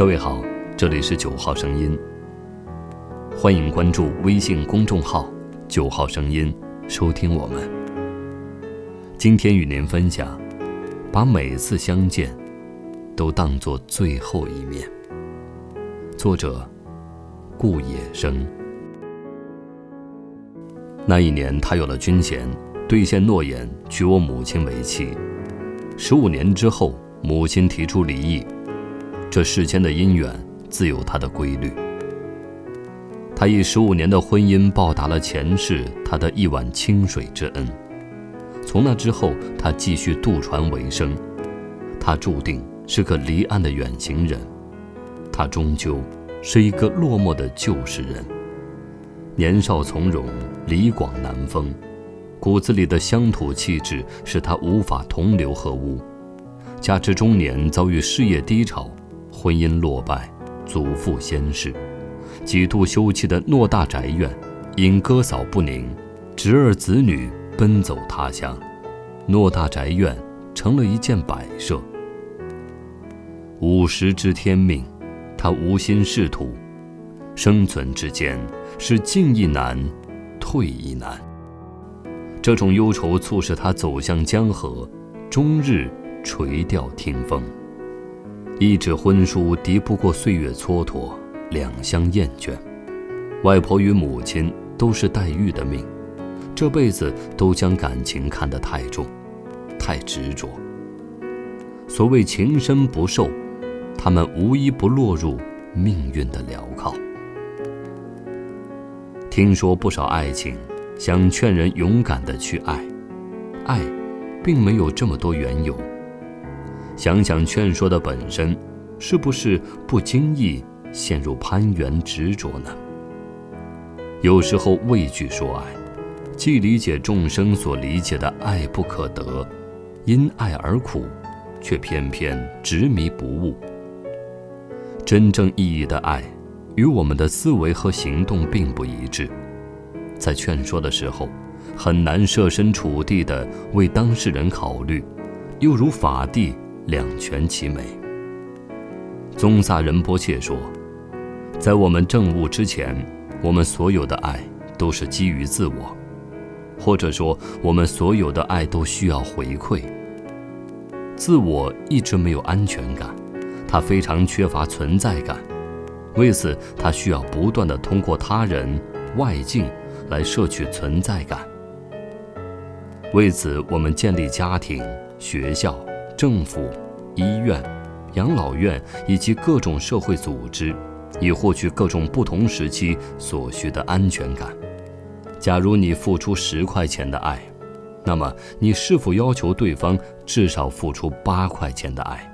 各位好，这里是九号声音，欢迎关注微信公众号“九号声音”，收听我们。今天与您分享，把每次相见都当作最后一面。作者：顾野生。那一年，他有了军衔，兑现诺言，娶我母亲为妻。十五年之后，母亲提出离异。这世间的姻缘自有它的规律。他以十五年的婚姻报答了前世他的一碗清水之恩。从那之后，他继续渡船为生。他注定是个离岸的远行人。他终究是一个落寞的旧时人。年少从容，李广难封，骨子里的乡土气质使他无法同流合污。加之中年遭遇事业低潮。婚姻落败，祖父先逝，几度休憩的偌大宅院，因哥嫂不宁，侄儿子女奔走他乡，偌大宅院成了一件摆设。五十知天命，他无心仕途，生存之间是进亦难，退亦难。这种忧愁促使他走向江河，终日垂钓听风。一纸婚书敌不过岁月蹉跎，两相厌倦。外婆与母亲都是黛玉的命，这辈子都将感情看得太重，太执着。所谓情深不寿，他们无一不落入命运的镣铐。听说不少爱情，想劝人勇敢的去爱，爱，并没有这么多缘由。想想劝说的本身，是不是不经意陷入攀缘执着呢？有时候畏惧说爱，既理解众生所理解的爱不可得，因爱而苦，却偏偏执迷不悟。真正意义的爱，与我们的思维和行动并不一致。在劝说的时候，很难设身处地地为当事人考虑，又如法地。两全其美。宗萨仁波切说，在我们证悟之前，我们所有的爱都是基于自我，或者说，我们所有的爱都需要回馈。自我一直没有安全感，他非常缺乏存在感，为此，他需要不断的通过他人、外境来摄取存在感。为此，我们建立家庭、学校。政府、医院、养老院以及各种社会组织，以获取各种不同时期所需的安全感。假如你付出十块钱的爱，那么你是否要求对方至少付出八块钱的爱？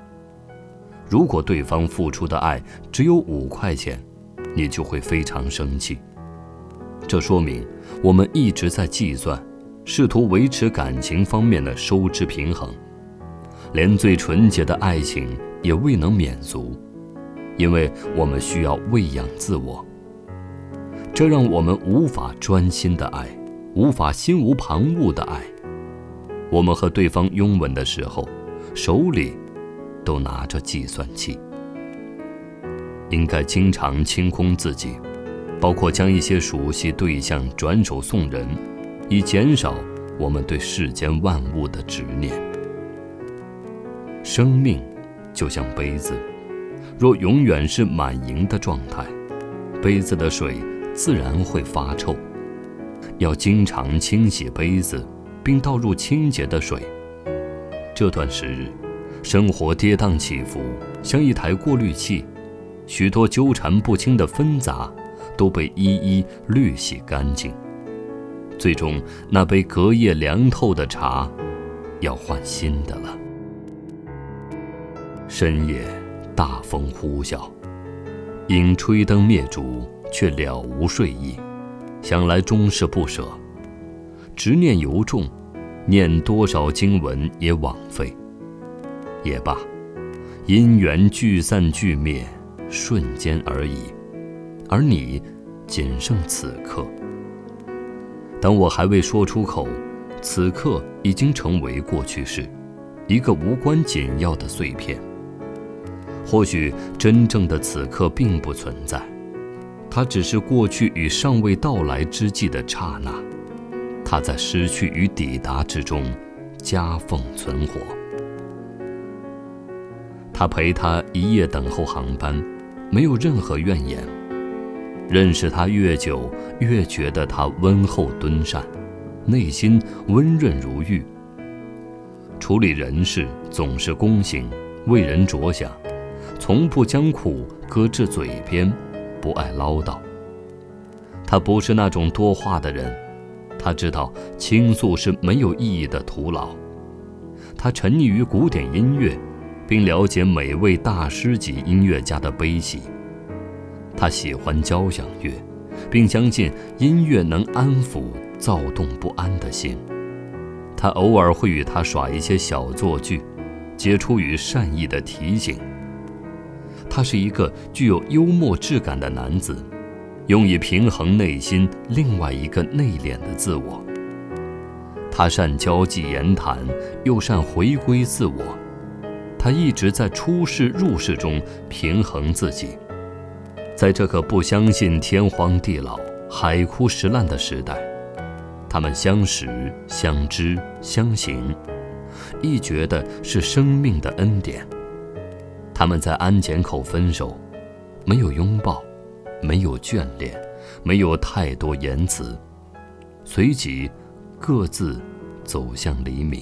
如果对方付出的爱只有五块钱，你就会非常生气。这说明我们一直在计算，试图维持感情方面的收支平衡。连最纯洁的爱情也未能免俗，因为我们需要喂养自我。这让我们无法专心的爱，无法心无旁骛的爱。我们和对方拥吻的时候，手里都拿着计算器。应该经常清空自己，包括将一些熟悉对象转手送人，以减少我们对世间万物的执念。生命就像杯子，若永远是满盈的状态，杯子的水自然会发臭。要经常清洗杯子，并倒入清洁的水。这段时日，生活跌宕起伏，像一台过滤器，许多纠缠不清的纷杂都被一一滤洗干净。最终，那杯隔夜凉透的茶，要换新的了。深夜，大风呼啸，因吹灯灭烛，却了无睡意，想来终是不舍，执念尤重，念多少经文也枉费。也罢，因缘聚散聚灭，瞬间而已，而你，仅剩此刻。当我还未说出口，此刻已经成为过去式，一个无关紧要的碎片。或许真正的此刻并不存在，它只是过去与尚未到来之际的刹那。它在失去与抵达之中夹缝存活。他陪她一夜等候航班，没有任何怨言。认识他越久，越觉得他温厚敦善，内心温润如玉。处理人事总是公行，为人着想，从不将苦搁置嘴边，不爱唠叨。他不是那种多话的人，他知道倾诉是没有意义的徒劳。他沉溺于古典音乐。并了解每位大师级音乐家的悲喜。他喜欢交响乐，并相信音乐能安抚躁动不安的心。他偶尔会与他耍一些小作剧，皆出于善意的提醒。他是一个具有幽默质感的男子，用以平衡内心另外一个内敛的自我。他善交际言谈，又善回归自我。他一直在出世入世中平衡自己，在这个不相信天荒地老、海枯石烂的时代，他们相识、相知、相行，亦觉得是生命的恩典。他们在安检口分手，没有拥抱，没有眷恋，没有太多言辞，随即各自走向黎明。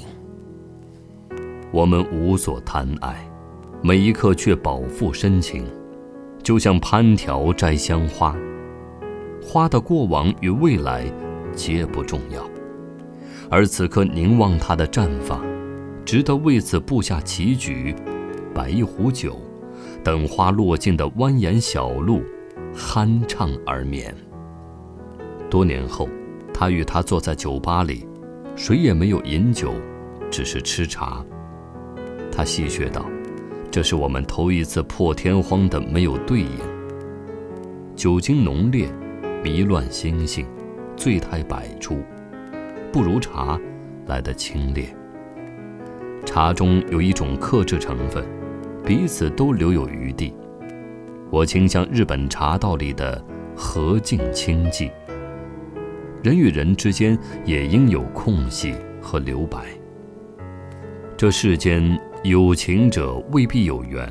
我们无所贪爱，每一刻却饱腹深情，就像攀条摘香花。花的过往与未来皆不重要，而此刻凝望它的绽放，值得为此布下棋局，摆一壶酒，等花落尽的蜿蜒小路，酣畅而眠。多年后，他与她坐在酒吧里，谁也没有饮酒，只是吃茶。他戏谑道：“这是我们头一次破天荒的没有对饮。酒精浓烈，迷乱心性，醉态百出，不如茶来得清冽。茶中有一种克制成分，彼此都留有余地。我倾向日本茶道里的和静清寂。人与人之间也应有空隙和留白。这世间。”有情者未必有缘，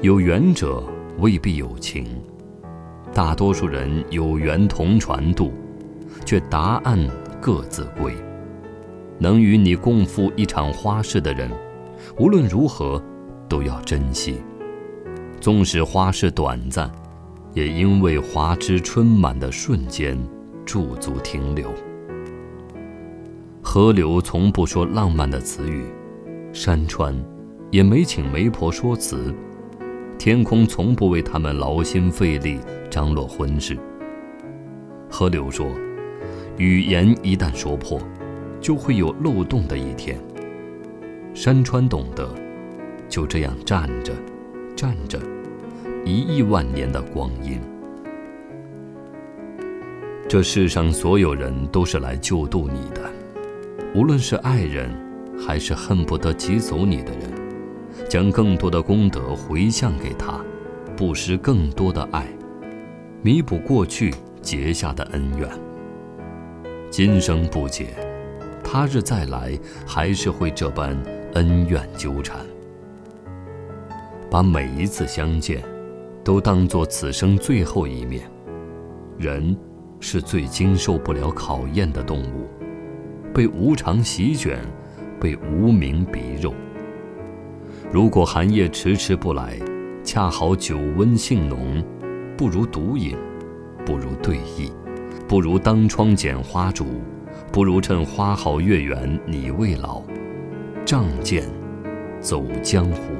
有缘者未必有情。大多数人有缘同船渡，却答案各自归。能与你共赴一场花事的人，无论如何都要珍惜。纵使花事短暂，也因为花枝春满的瞬间驻足停留。河流从不说浪漫的词语，山川。也没请媒婆说辞，天空从不为他们劳心费力张罗婚事。河流说：“语言一旦说破，就会有漏洞的一天。”山川懂得，就这样站着，站着，一亿万年的光阴。这世上所有人都是来救渡你的，无论是爱人，还是恨不得挤走你的人。将更多的功德回向给他，布施更多的爱，弥补过去结下的恩怨。今生不解，他日再来还是会这般恩怨纠缠。把每一次相见，都当作此生最后一面。人是最经受不了考验的动物，被无常席卷，被无名逼肉。如果寒夜迟迟不来，恰好酒温性浓，不如独饮，不如对弈，不如当窗剪花烛，不如趁花好月圆你未老，仗剑走江湖。